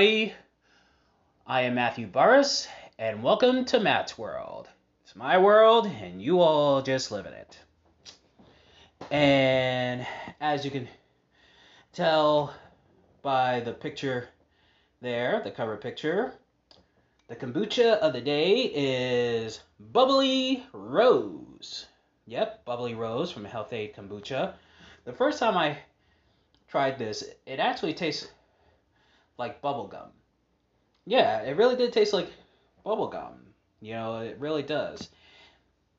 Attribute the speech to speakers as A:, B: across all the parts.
A: Everybody. I am Matthew Burris, and welcome to Matt's World. It's my world, and you all just live in it. And as you can tell by the picture there, the cover picture, the kombucha of the day is Bubbly Rose. Yep, Bubbly Rose from Health-Ade Kombucha. The first time I tried this, it actually tastes like bubble gum. Yeah, it really did taste like bubble gum. You know, it really does.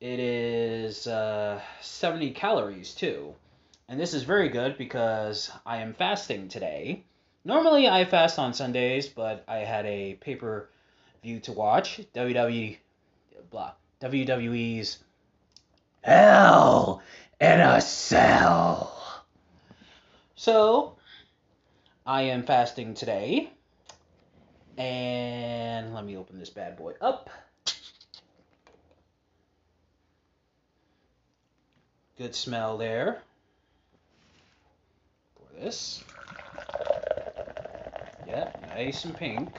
A: It is uh, 70 calories too. And this is very good because I am fasting today. Normally I fast on Sundays, but I had a paper view to watch. WWE blah. WWE's Hell in a Cell. So, I am fasting today. And let me open this bad boy up. Good smell there. For this. Yep, nice and pink.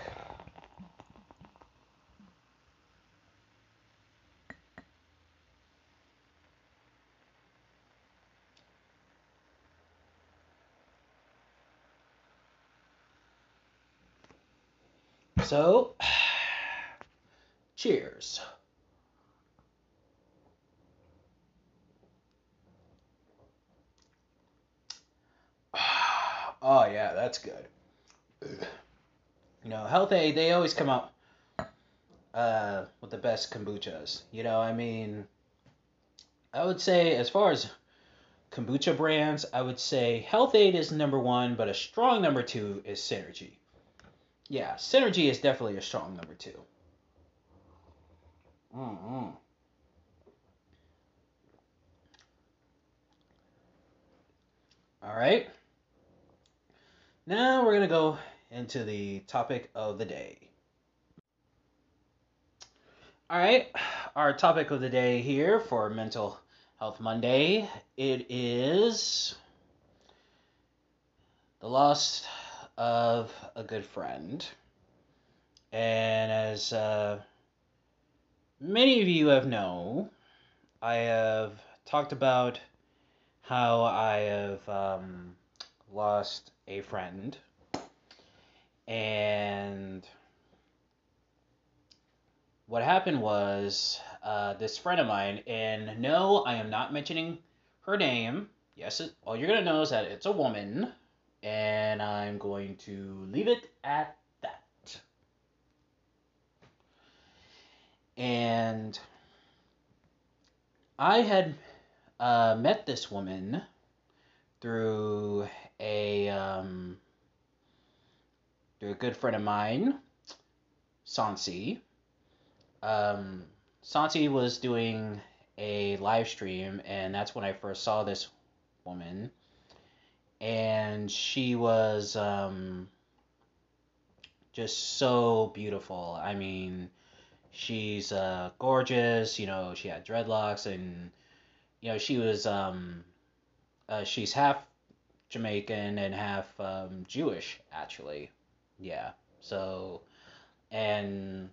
A: So, cheers. Oh yeah, that's good. You know, Health-Ade, they always come out uh, with the best kombuchas. You know, I mean, I would say as far as kombucha brands, I would say Health-Ade is number one, but a strong number two is Synergy. Yeah, Synergy is definitely a strong number two. Mm-hmm. All right. Now we're going to go into the topic of the day. All right, our topic of the day here for Mental Health Monday, it is the loss of a good friend. And as uh, many of you have known, I have talked about how I have um, lost a friend. And what happened was uh, this friend of mine, and no, I am not mentioning her name. Yes, it, all you're going to know is that it's a woman, and I'm going to leave it at that. And I had uh, met this woman through a um, through a good friend of mine, Sansi. Um, Sansi was doing a live stream, and that's when I first saw this woman. And she was um, just so beautiful. I mean, she's uh, gorgeous. You know, she had dreadlocks, and you know, she was um, uh, she's half Jamaican and half um, Jewish, actually. Yeah. So, and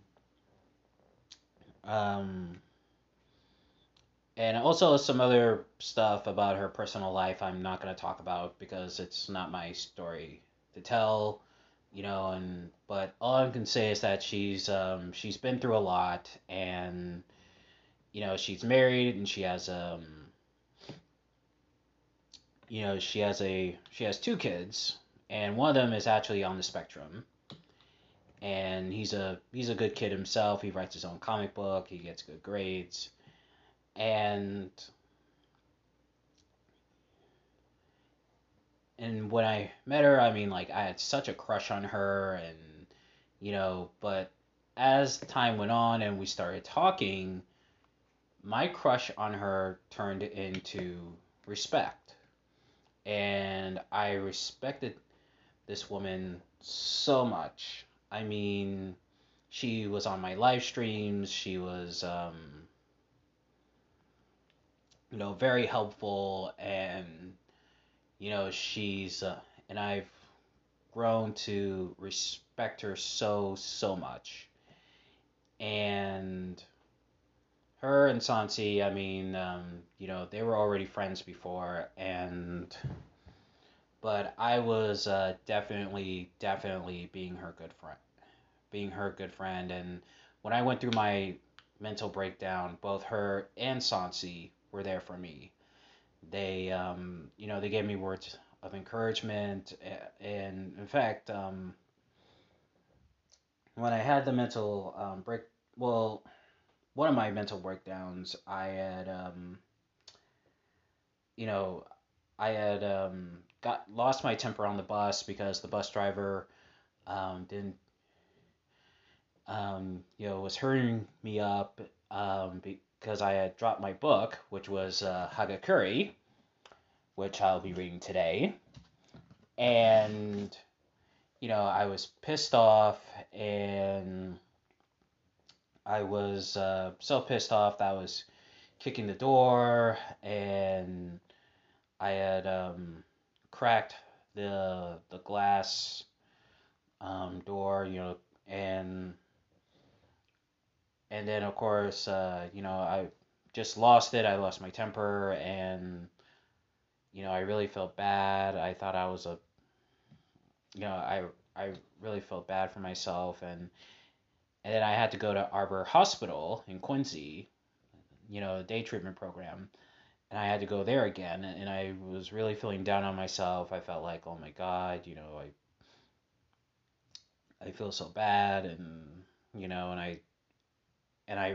A: um, and also some other stuff about her personal life I'm not going to talk about because it's not my story to tell, you know, and but all I can say is that she's um she's been through a lot and you know, she's married and she has um you know, she has a she has two kids and one of them is actually on the spectrum and he's a he's a good kid himself. He writes his own comic book. He gets good grades, and and when I met her, I mean, like I had such a crush on her, and you know, but as time went on and we started talking, my crush on her turned into respect, and I respected this woman so much I mean, she was on my live streams. She was, um, you know, very helpful, and you know, she's uh, and I've grown to respect her so so much. And her and Sansi, I mean, um, you know, they were already friends before, and but I was uh, definitely, definitely being her good friend, being her good friend, and when I went through my mental breakdown, both her and Sansi were there for me. They, um, you know, they gave me words of encouragement, and in fact, um, when I had the mental um, break, well, one of my mental breakdowns, I had, um, you know, I had um, got lost my temper on the bus because the bus driver um, didn't, um, you know, was hurrying me up um, because I had dropped my book, which was uh, Hagakure, which I'll be reading today, and you know, I was pissed off and I was uh, so pissed off that I was kicking the door and I had um, cracked the the glass um, door, you know, and and then of course, uh, you know, I just lost it. I lost my temper, and you know, I really felt bad. I thought I was a, you know, I I really felt bad for myself, and and then I had to go to Arbor Hospital in Quincy, you know, day treatment program, and I had to go there again, and I was really feeling down on myself. I felt like, oh my God, you know, I I feel so bad, and you know, and I and I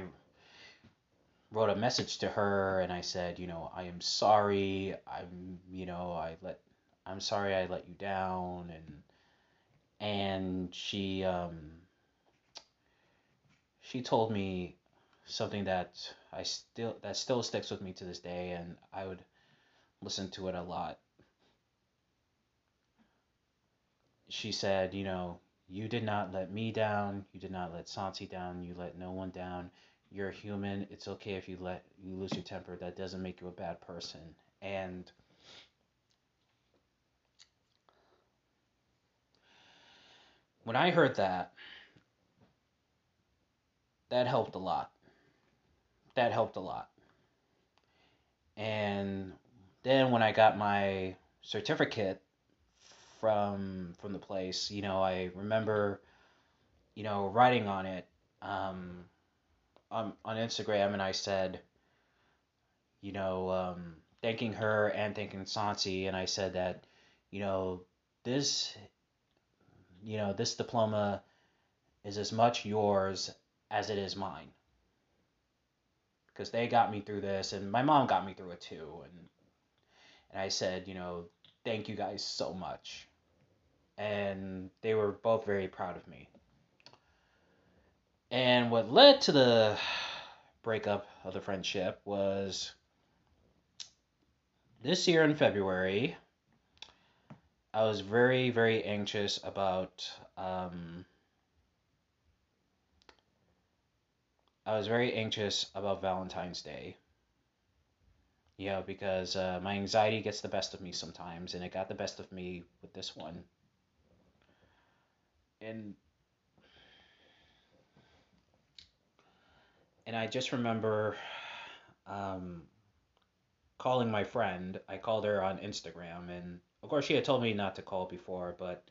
A: wrote a message to her, and I said, you know, I am sorry. I'm, you know, I let I'm sorry I let you down, and and she um she told me something that I still that still sticks with me to this day, and I would listen to it a lot. She said, you know, you did not let me down, you did not let Sansi down, you let no one down. You're human. It's okay if you let you lose your temper. That doesn't make you a bad person. And when I heard that, that helped a lot. That helped a lot. And then when I got my certificate from from the place, you know, I remember, you know, writing on it um, on on Instagram, and I said, you know, um, thanking her and thanking Sansi, and I said that, you know, this, you know, this diploma is as much yours as it is mine. Because they got me through this, and my mom got me through it too. And and I said, you know, thank you guys so much. And they were both very proud of me. And what led to the breakup of the friendship was this year in February. I was very, very anxious about um, I was very anxious about Valentine's Day. You know, because uh, my anxiety gets the best of me sometimes, and it got the best of me with this one. And and I just remember um, calling my friend. I called her on Instagram, and of course she had told me not to call before, but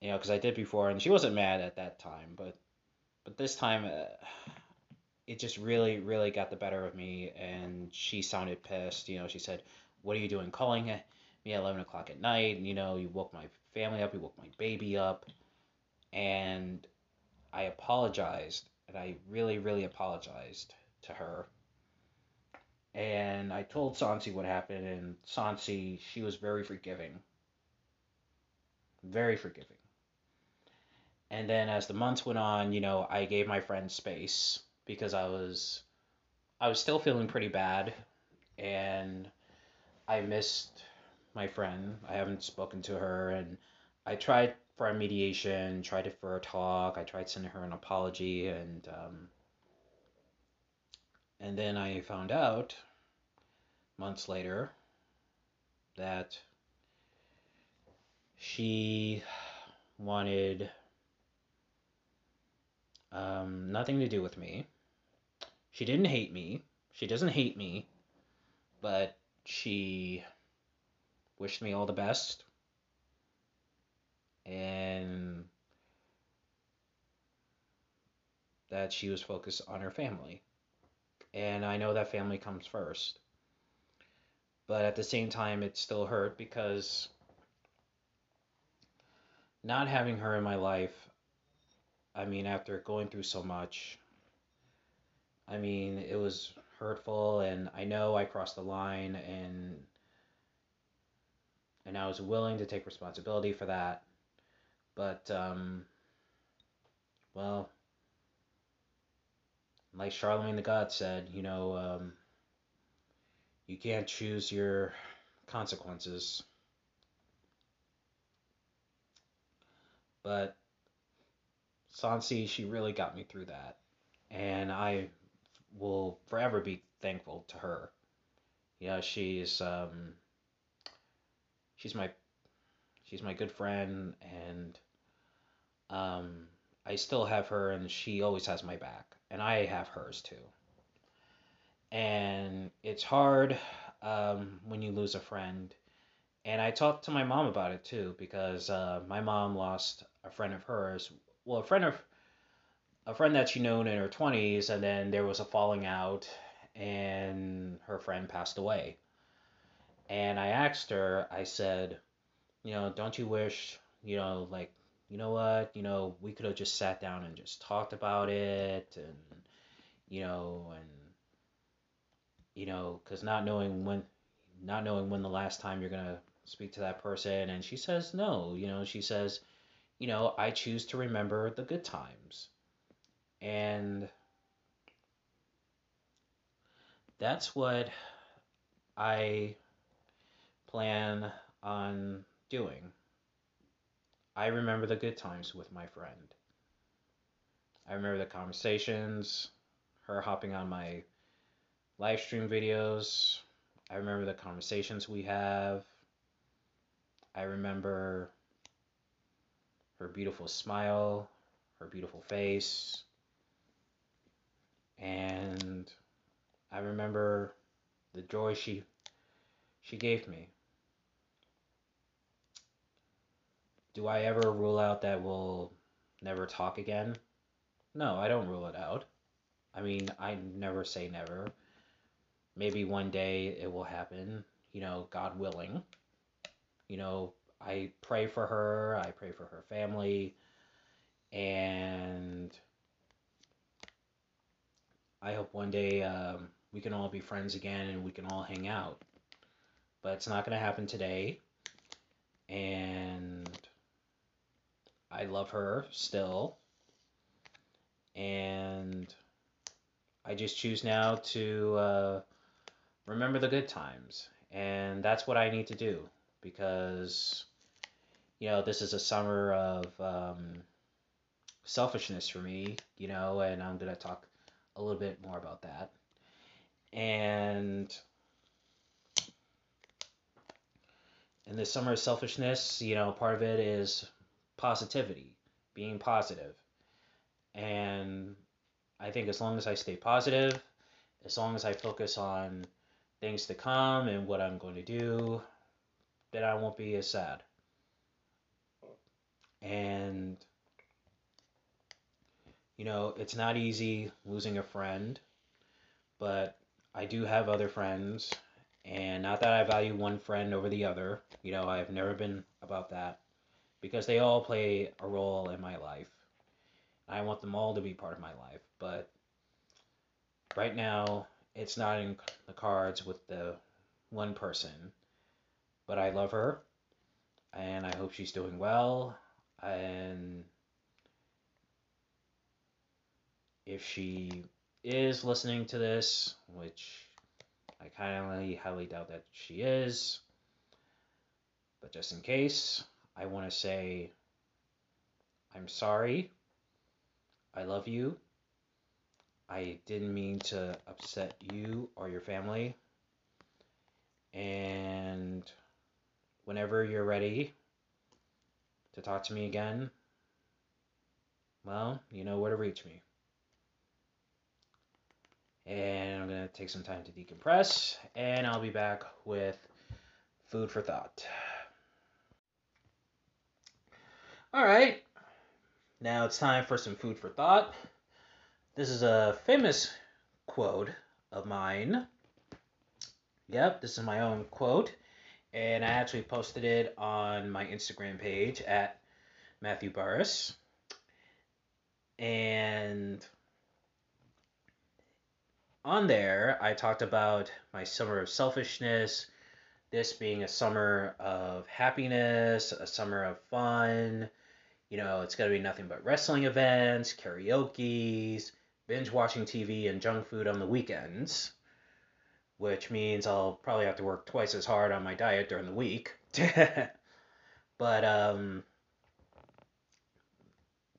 A: you know, because I did before, and she wasn't mad at that time, but but this time, uh, it just really, really got the better of me, and she sounded pissed. You know, she said, "What are you doing calling me at eleven o'clock at night? And, You know, you woke my family up, you woke my baby up," and I apologized, and I really, really apologized to her. And I told Sansi what happened, and Sansi, she was very forgiving. Very forgiving. And then as the months went on, you know, I gave my friend space because I was I was still feeling pretty bad and I missed my friend. I haven't spoken to her and I tried for a mediation, tried it for a talk, I tried sending her an apology and um, and then I found out months later that she wanted um, nothing to do with me. She didn't hate me. She doesn't hate me, but she wished me all the best. And that she was focused on her family. And I know that family comes first. But at the same time, it still hurt because not having her in my life, I mean, after going through so much, I mean, it was hurtful, and I know I crossed the line, and and I was willing to take responsibility for that. But um, well, like Charlemagne the God said, you know, um, you can't choose your consequences. But Sansi, she really got me through that. And I will forever be thankful to her. Yeah, she's um, she's my she's my good friend and um, I still have her and she always has my back and I have hers too. And it's hard um, when you lose a friend. And I talked to my mom about it too because uh, my mom lost a friend of hers. Well, a friend of a friend that she known in her 20s and then there was a falling out and her friend passed away. And I asked her, I said, you know, don't you wish, you know, like you know what, you know, we could have just sat down and just talked about it and, you know, and, you know, because not knowing when, not knowing when the last time you're going to speak to that person. And she says, no, you know, she says, you know, I choose to remember the good times. And that's what I plan on doing. I remember the good times with my friend. I remember the conversations, her hopping on my live stream videos. I remember the conversations we have. I remember her beautiful smile, her beautiful face. And I remember the joy she she gave me. Do I ever rule out that we'll never talk again? No, I don't rule it out. I mean, I never say never. Maybe one day it will happen, you know, God willing. You know, I pray for her, I pray for her family, and I hope one day um, we can all be friends again and we can all hang out. But it's not going to happen today. And I love her still. And I just choose now to uh, remember the good times. And that's what I need to do because, you know, this is a summer of um, selfishness for me, you know, and I'm going to talk a little bit more about that. And in this summer of selfishness, you know, part of it is positivity, being positive. And I think as long as I stay positive, as long as I focus on things to come and what I'm going to do, then I won't be as sad. And, you know, it's not easy losing a friend, but I do have other friends. And not that I value one friend over the other, you know, I've never been about that because they all play a role in my life. I want them all to be part of my life, but right now it's not in the cards with the one person. But I love her and I hope she's doing well and if she is listening to this, which I kind of highly doubt that she is, but just in case, I want to say I'm sorry. I love you. I didn't mean to upset you or your family. And whenever you're ready, to talk to me again, well, you know where to reach me. And I'm going to take some time to decompress, and I'll be back with food for thought. All right, now it's time for some food for thought. This is a famous quote of mine. Yep, this is my own quote. And I actually posted it on my Instagram page at Matthew Burris. And on there, I talked about my summer of selfishness, this being a summer of happiness, a summer of fun. You know, it's going to be nothing but wrestling events, karaoke's, binge watching TV, and junk food on the weekends, which means I'll probably have to work twice as hard on my diet during the week. but um,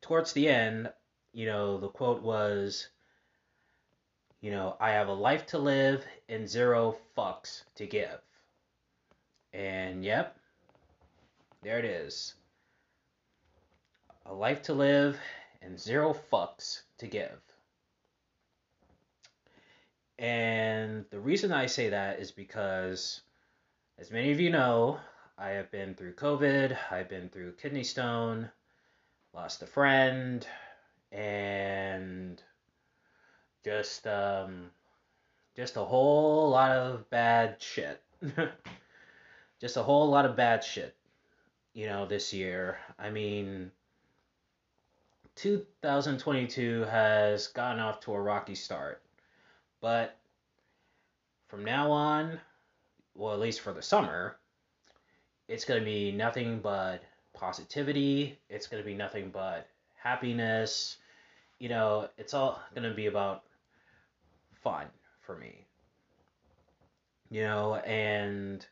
A: towards the end, you know, the quote was, you know, I have a life to live and zero fucks to give. And yep, there it is. A life to live and zero fucks to give. And the reason I say that is because, as many of you know, I have been through COVID, I've been through kidney stone, lost a friend, and just um, just a whole lot of bad shit. just a whole lot of bad shit, you know, this year. I mean, 2022 has gotten off to a rocky start. But from now on, well, at least for the summer, it's going to be nothing but positivity. It's going to be nothing but happiness. You know, it's all going to be about fun for me. You know, and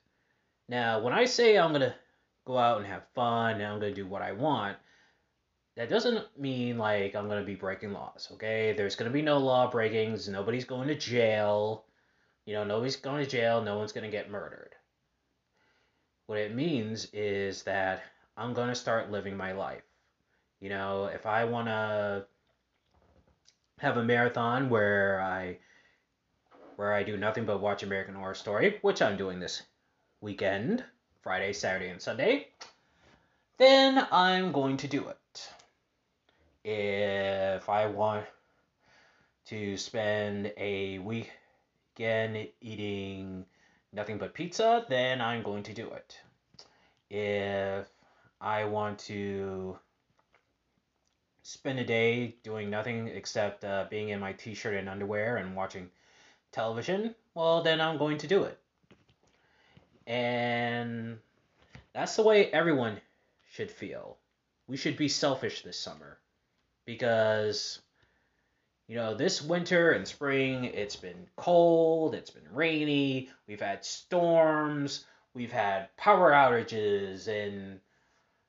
A: now when I say I'm going to go out and have fun and I'm going to do what I want, that doesn't mean like I'm going to be breaking laws, okay? There's going to be no law breakings. Nobody's going to jail. You know, nobody's going to jail. No one's going to get murdered. What it means is that I'm going to start living my life. You know, if I want to have a marathon where I where I do nothing but watch American Horror Story, which I'm doing this weekend, Friday, Saturday, and Sunday, then I'm going to do it. If I want to spend a weekend eating nothing but pizza, then I'm going to do it. If I want to spend a day doing nothing except uh, being in my t shirt and underwear and watching television, well, then I'm going to do it. And that's the way everyone should feel. We should be selfish this summer because you know this winter and spring it's been cold it's been rainy we've had storms we've had power outages and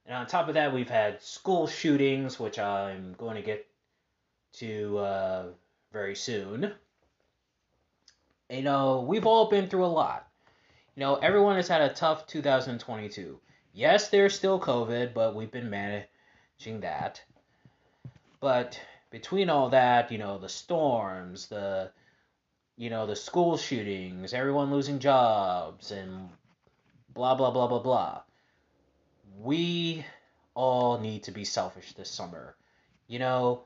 A: and on top of that we've had school shootings which i'm going to get to uh, very soon you know we've all been through a lot you know everyone has had a tough 2022 yes there's still covid but we've been managing that but between all that, you know, the storms, the you know, the school shootings, everyone losing jobs and blah blah blah blah blah. We all need to be selfish this summer. You know,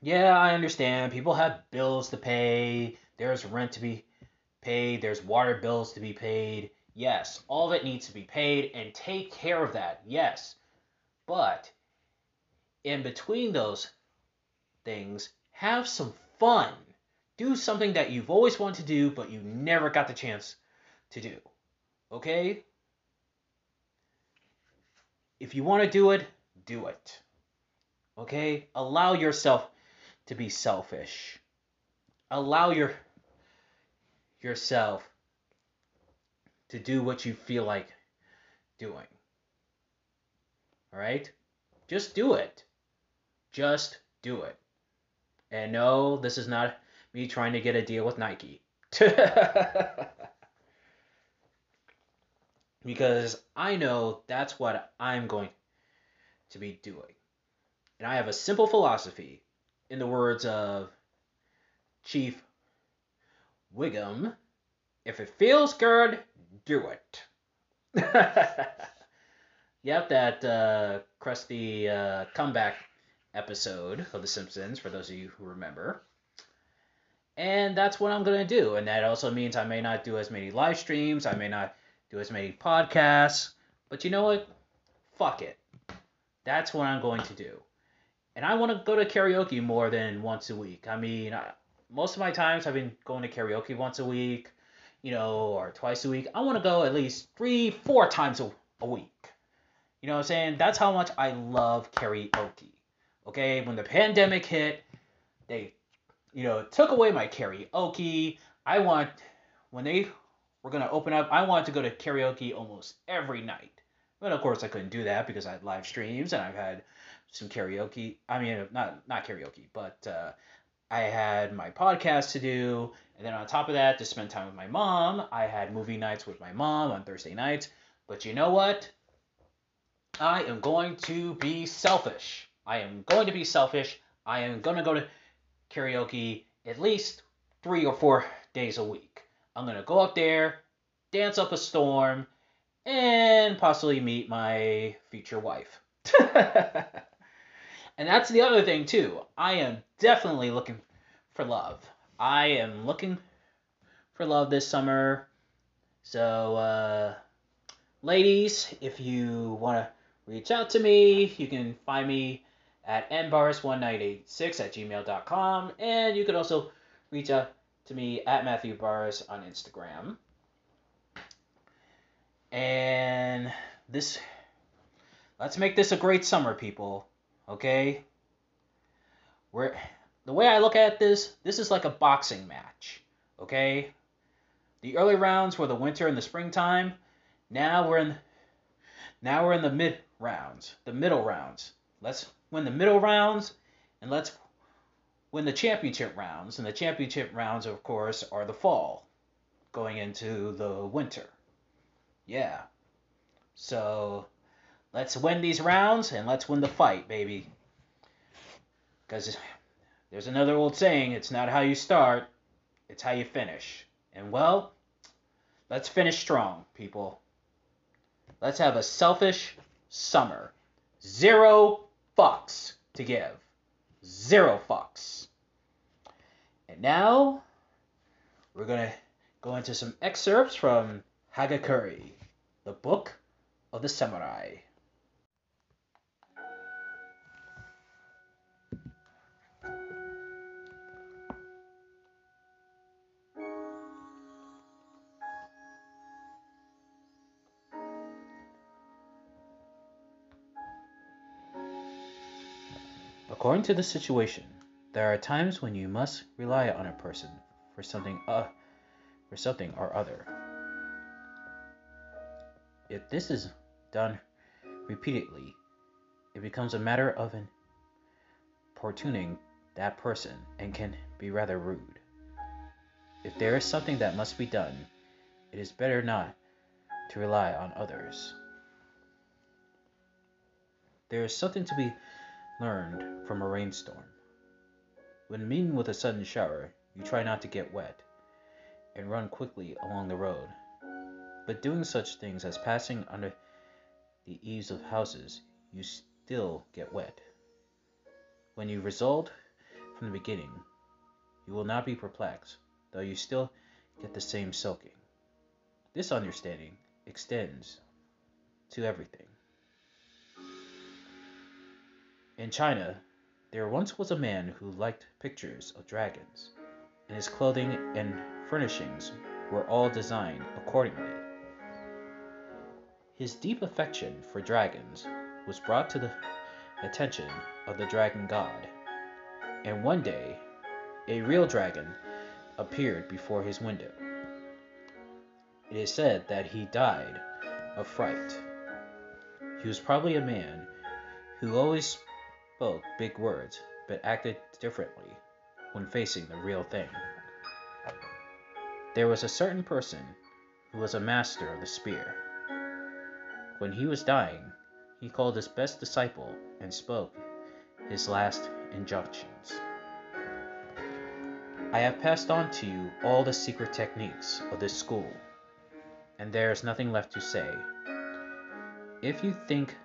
A: yeah, I understand. People have bills to pay. There's rent to be paid. There's water bills to be paid. Yes, all that needs to be paid and take care of that. Yes. But in between those things, have some fun. Do something that you've always wanted to do, but you never got the chance to do. Okay? If you want to do it, do it. Okay? Allow yourself to be selfish. Allow your yourself to do what you feel like doing. All right? Just do it. Just do it. And no, this is not me trying to get a deal with Nike. because I know that's what I'm going to be doing. And I have a simple philosophy, in the words of Chief Wiggum if it feels good, do it. yep, that uh, Krusty uh, comeback episode of The Simpsons, for those of you who remember. And that's what I'm going to do. And that also means I may not do as many live streams, I may not do as many podcasts. But you know what? Fuck it. That's what I'm going to do. And I want to go to karaoke more than once a week. I mean, I, most of my times I've been going to karaoke once a week, you know, or twice a week. I want to go at least three, four times a, a week. You know what I'm saying? That's how much I love karaoke. Okay, when the pandemic hit, they, you know, took away my karaoke. I want, when they were going to open up, I wanted to go to karaoke almost every night. But of course, I couldn't do that because I had live streams and I've had some karaoke. I mean, not not karaoke, but uh, I had my podcast to do, and then on top of that, to spend time with my mom, I had movie nights with my mom on Thursday nights. But you know what? I am going to be selfish. I am going to be selfish. I am going to go to karaoke at least three or four days a week. I'm going to go up there, dance up a storm, and possibly meet my future wife. And that's the other thing too. I am definitely looking for love. I am looking for love this summer. So, uh, ladies, if you want to reach out to me, you can find me at nbars1986 at gmail.com. And you can also reach out to me at Matthew Bars on Instagram. And this, let's make this a great summer, people. Okay? We're the way I look at this, this is like a boxing match. Okay? The early rounds were the winter and the springtime. Now we're in now we're in the mid rounds, the middle rounds. Let's win the middle rounds and let's win the championship rounds. And the championship rounds, of course, are the fall, going into the winter. Yeah. So Let's win these rounds and let's win the fight, baby. Because there's another old saying it's not how you start, it's how you finish. And well, let's finish strong, people. Let's have a selfish summer. Zero fucks to give. Zero fucks. And now, we're going to go into some excerpts from Hagakure, the Book of the Samurai. According to the situation, there are times when you must rely on a person for something uh, for something or other. If this is done repeatedly, it becomes a matter of importuning that person and can be rather rude. If there is something that must be done, it is better not to rely on others. There is something to be learned from a rainstorm. When meeting with a sudden shower, you try not to get wet and run quickly along the road. But doing such things as passing under the eaves of houses, you still get wet. When you resolved from the beginning, you will not be perplexed, though you still get the same soaking. This understanding extends to everything. In China, there once was a man who liked pictures of dragons, and his clothing and furnishings were all designed accordingly. His deep affection for dragons was brought to the attention of the dragon god, and one day a real dragon appeared before his window. It is said that he died of fright. He was probably a man who always spoke big words, but acted differently when facing the real thing. There was a certain person who was a master of the spear. When he was dying, he called his best disciple and spoke his last injunctions. I have passed on to you all the secret techniques of this school, and there is nothing left to say. If you think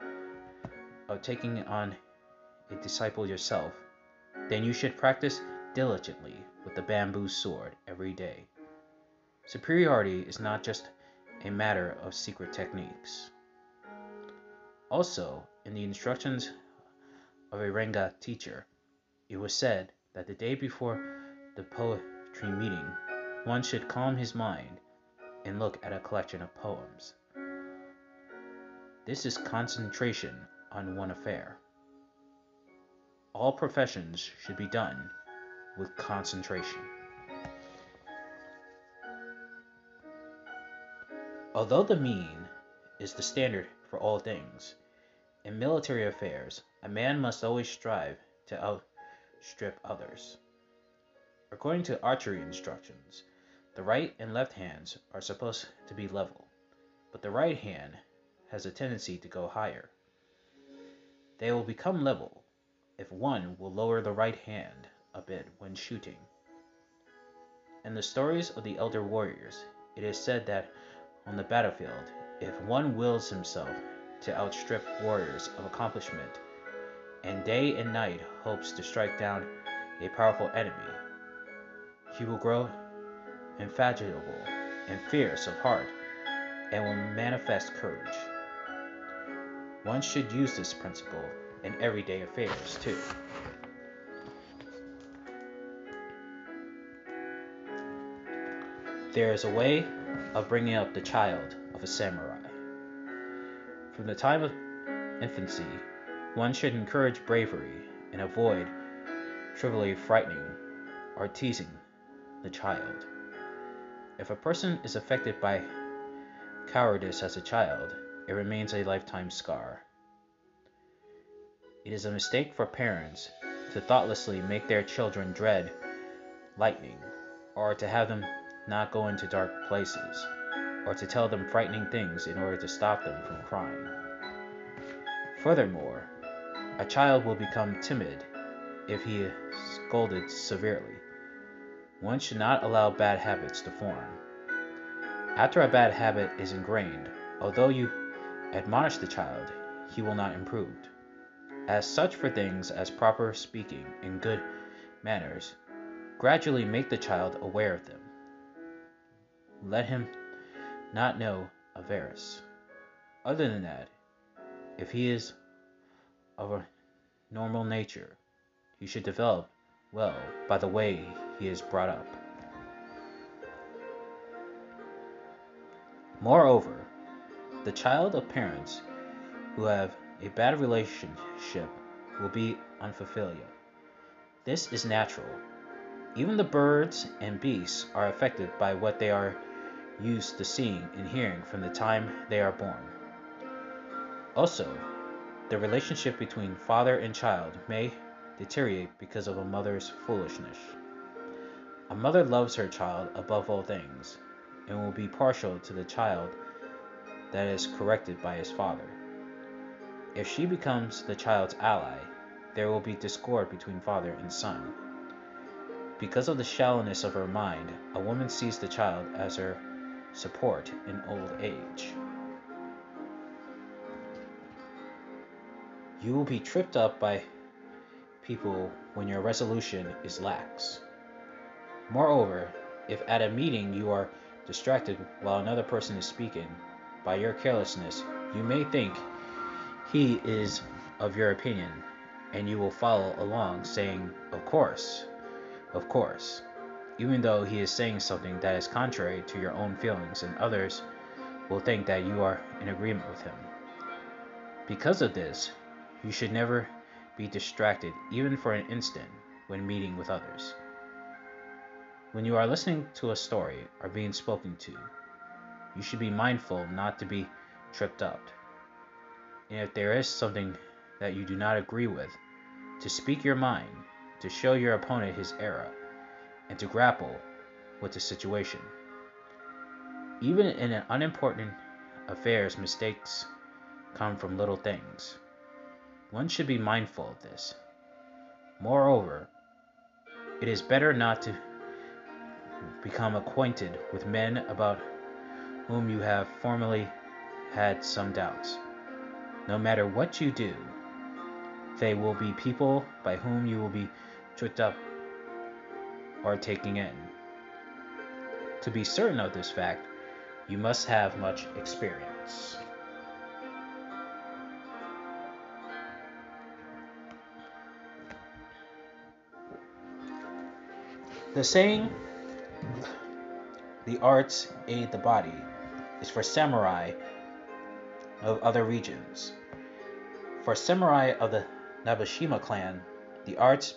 A: of taking on a disciple yourself, then you should practice diligently with the bamboo sword every day. Superiority is not just a matter of secret techniques. Also, in the instructions of a Renga teacher, it was said that the day before the poetry meeting, one should calm his mind and look at a collection of poems. This is concentration on one affair. All professions should be done with concentration. Although the mean is the standard for all things, in military affairs, a man must always strive to outstrip others. According to archery instructions, the right and left hands are supposed to be level, but the right hand has a tendency to go higher. They will become level if one will lower the right hand a bit when shooting. In the stories of the elder warriors, it is said that on the battlefield, if one wills himself to outstrip warriors of accomplishment, and day and night hopes to strike down a powerful enemy, he will grow infatigable and fierce of heart and will manifest courage. One should use this principle in everyday affairs too. There is a way of bringing up the child of a samurai. From the time of infancy, one should encourage bravery and avoid trivially frightening or teasing the child. If a person is affected by cowardice as a child, it remains a lifetime scar. It is a mistake for parents to thoughtlessly make their children dread lightning, or to have them not go into dark places, or to tell them frightening things in order to stop them from crying. Furthermore, a child will become timid if he is scolded severely. One should not allow bad habits to form. After a bad habit is ingrained, although you admonish the child, he will not improve. As such for things as proper speaking and good manners, gradually make the child aware of them. Let him not know avarice. Other than that, if he is of a normal nature, he should develop well by the way he is brought up. Moreover, the child of parents who have a bad relationship will be unfulfilling. This is natural. Even the birds and beasts are affected by what they are used to seeing and hearing from the time they are born. Also, the relationship between father and child may deteriorate because of a mother's foolishness. A mother loves her child above all things and will be partial to the child that is corrected by his father. If she becomes the child's ally, there will be discord between father and son. Because of the shallowness of her mind, a woman sees the child as her support in old age. You will be tripped up by people when your resolution is lax. Moreover, if at a meeting you are distracted while another person is speaking, by your carelessness, you may think he is of your opinion, and you will follow along saying, Of course, of course, even though he is saying something that is contrary to your own feelings, and others will think that you are in agreement with him. Because of this, you should never be distracted, even for an instant, when meeting with others. When you are listening to a story or being spoken to, you should be mindful not to be tripped up and if there is something that you do not agree with, to speak your mind, to show your opponent his error, and to grapple with the situation. Even in an unimportant affairs, mistakes come from little things. One should be mindful of this. Moreover, it is better not to become acquainted with men about whom you have formerly had some doubts. No matter what you do, they will be people by whom you will be tricked up or taken in. To be certain of this fact, you must have much experience. The saying, the arts aid the body, is for samurai of other regions. For samurai of the Nabeshima clan, the arts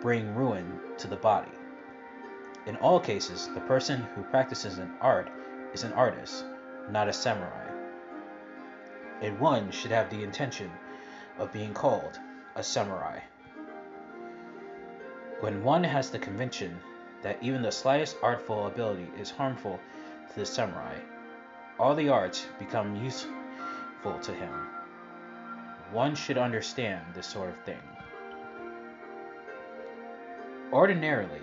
A: bring ruin to the body. In all cases, the person who practices an art is an artist, not a samurai. And one should have the intention of being called a samurai. When one has the conviction that even the slightest artful ability is harmful to the samurai, all the arts become useful to him. One should understand this sort of thing. Ordinarily,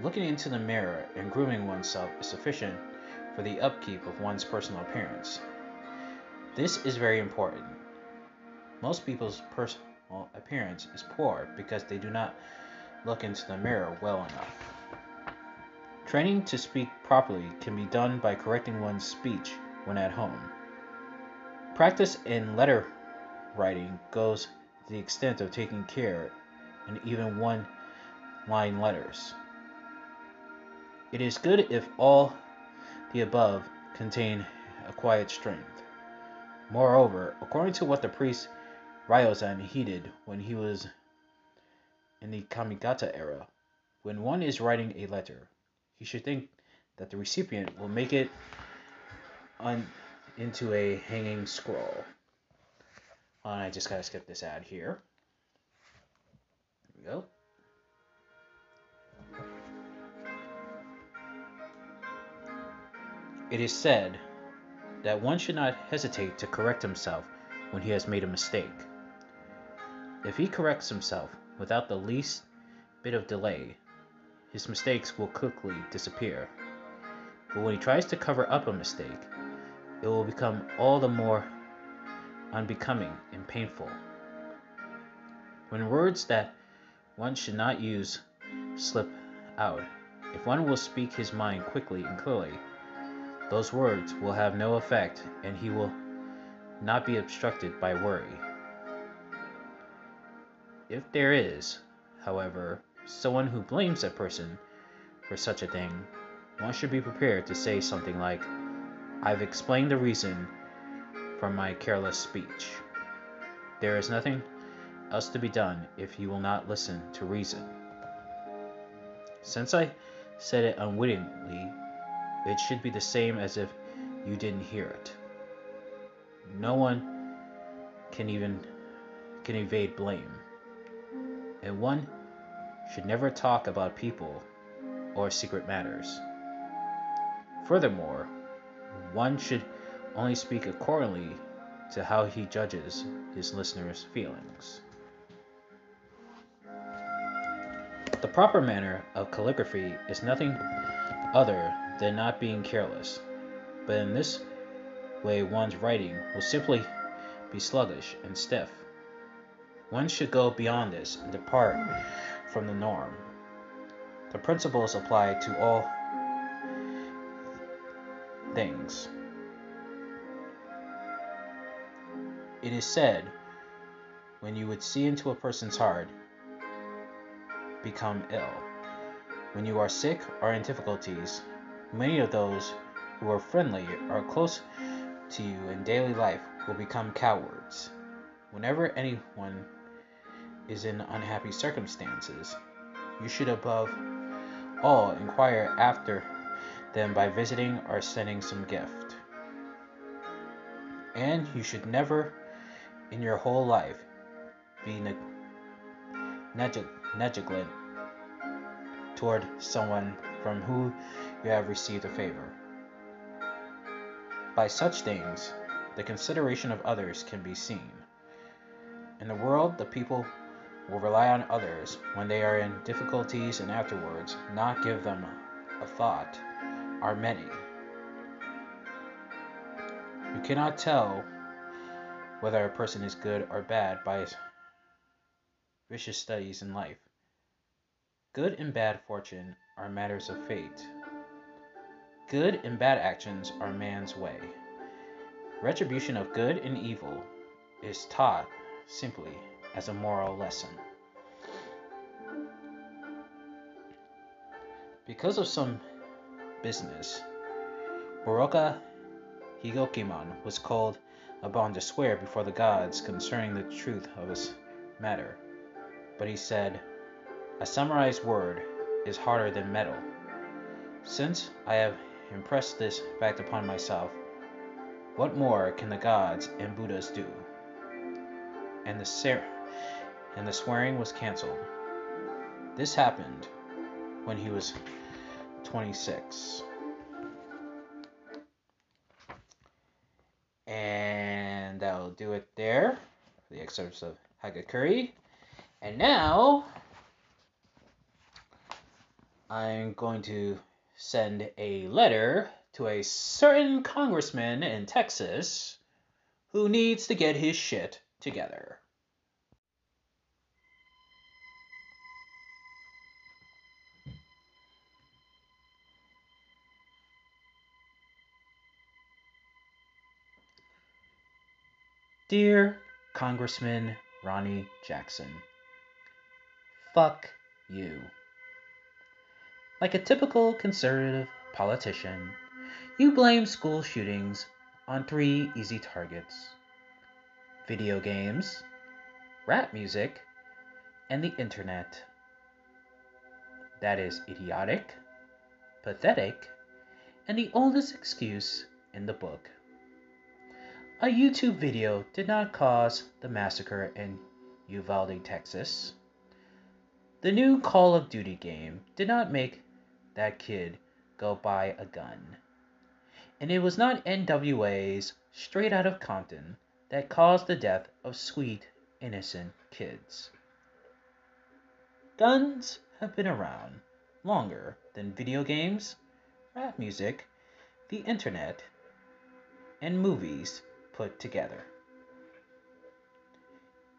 A: looking into the mirror and grooming oneself is sufficient for the upkeep of one's personal appearance. This is very important. Most people's personal appearance is poor because they do not look into the mirror well enough. Training to speak properly can be done by correcting one's speech when at home. Practice in letter writing goes to the extent of taking care in even one line letters. It is good if all the above contain a quiet strength. Moreover, according to what the priest Ryozan heeded when he was in the Kamigata era, when one is writing a letter, he should think that the recipient will make it on into a hanging scroll. And I just gotta skip this ad here. There we go. It is said that one should not hesitate to correct himself when he has made a mistake. If he corrects himself without the least bit of delay, his mistakes will quickly disappear. But when he tries to cover up a mistake, it will become all the more unbecoming and painful. When words that one should not use slip out, if one will speak his mind quickly and clearly, those words will have no effect and he will not be obstructed by worry. If there is, however, someone who blames a person for such a thing, one should be prepared to say something like, I've explained the reason for my careless speech. There is nothing else to be done if you will not listen to reason. Since I said it unwittingly, it should be the same as if you didn't hear it. No one can even can evade blame. And one should never talk about people or secret matters. Furthermore, one should only speak accordingly to how he judges his listeners' feelings. The proper manner of calligraphy is nothing other than not being careless, but in this way one's writing will simply be sluggish and stiff. One should go beyond this and depart from the norm. The principles apply to all things. It is said, when you would see into a person's heart, become ill. When you are sick or in difficulties, Many of those who are friendly or close to you in daily life will become cowards. Whenever anyone is in unhappy circumstances, you should above all inquire after them by visiting or sending some gift. And you should never in your whole life be negligent toward someone from whom you have received a favor. By such things, the consideration of others can be seen. In the world, the people will rely on others when they are in difficulties and afterwards not give them a thought are many. You cannot tell whether a person is good or bad by his vicious studies in life. Good and bad fortune are matters of fate. Good and bad actions are man's way. Retribution of good and evil is taught simply as a moral lesson. Because of some business, Boroka Higokimon was called upon to swear before the gods concerning the truth of his matter. But he said, A samurai's word is harder than metal. Since I have impressed this fact upon myself, what more can the gods and Buddhas do? And the, ser- and the swearing was cancelled. This happened when he was 26. And that'll do it there for the excerpts of Hagakure. And now I'm going to send a letter to a certain congressman in Texas who needs to get his shit together. Dear Congressman Ronny Jackson, fuck you. Like a typical conservative politician, you blame school shootings on three easy targets video games, rap music, and the internet. That is idiotic, pathetic, and the oldest excuse in the book. A YouTube video did not cause the massacre in Uvalde, Texas. The new Call of Duty game did not make that kid go buy a gun. And it was not NWA's Straight Out of Compton that caused the death of sweet, innocent kids. Guns have been around longer than video games, rap music, the internet, and movies put together.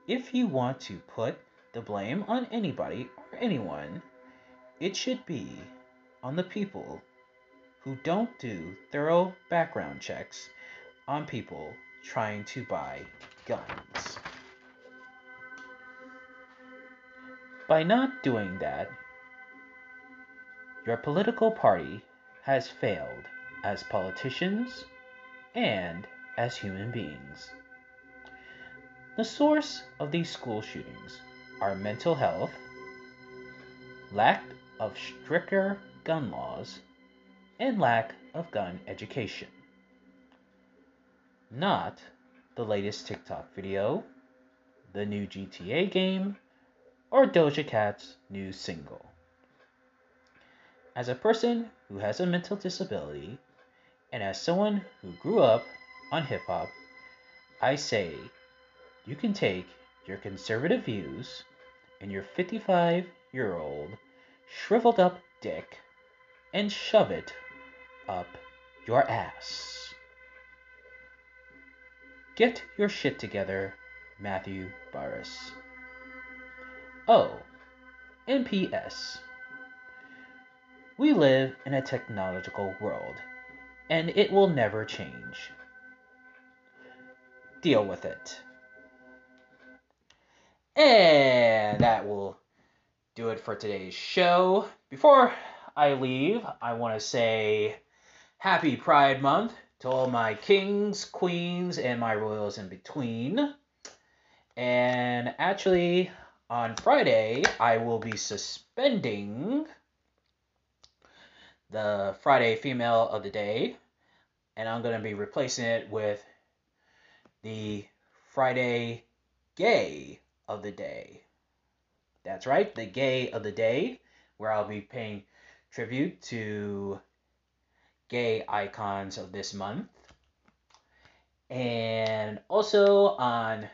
A: If you want to put the blame on anybody or anyone, it should be on the people who don't do thorough background checks on people trying to buy guns. By not doing that, your political party has failed as politicians and as human beings. The source of these school shootings are mental health, lack of stricter gun laws, and lack of gun education. Not the latest TikTok video, the new GTA game, or Doja Cat's new single. As a person who has a mental disability, and as someone who grew up on hip hop, I say you can take your conservative views and your 55 year old shriveled up dick and shove it up your ass. Get your shit together, Matthew Barris. Oh, NPS. We live in a technological world, and it will never change deal with it. And that will do it for today's show. Before I leave, I want to say happy Pride Month to all my kings, queens, and my royals in between. And actually, on Friday, I will be suspending the Friday Female of the Day, and I'm going to be replacing it with the Friday Gay of the Day. That's right, the Gay of the Day, where I'll be paying tribute to gay icons of this month. And also on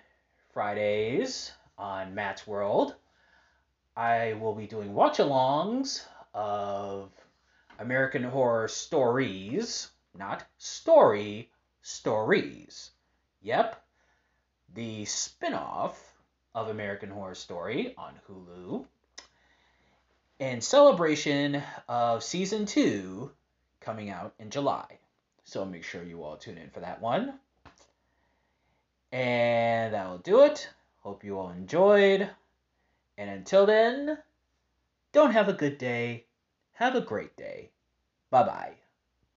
A: Fridays on Matt's World, I will be doing watch alongs of American Horror Stories, not story, stories. Yep, the spin off of American Horror Story on Hulu in celebration of season two coming out in July. So make sure you all tune in for that one. And that'll do it. Hope you all enjoyed. And until then, don't have a good day. Have a great day. Bye bye.